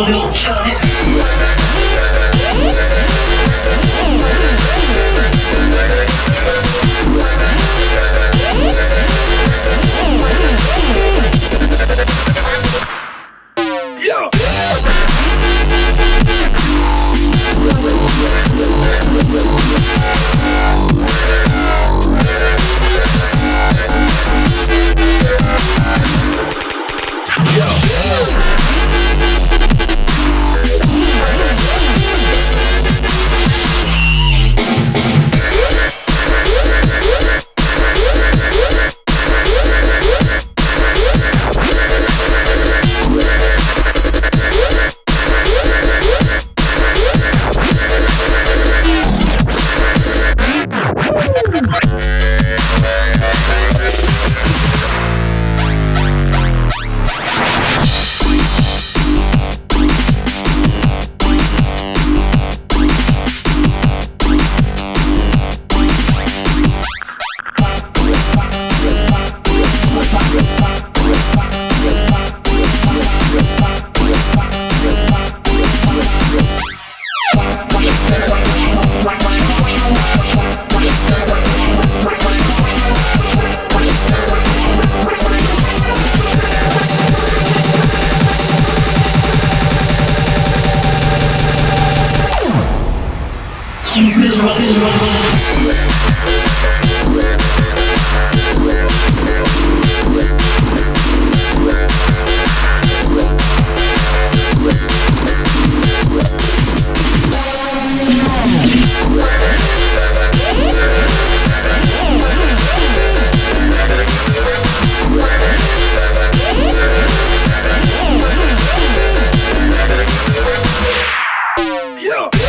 little time. Miserable. Yeah.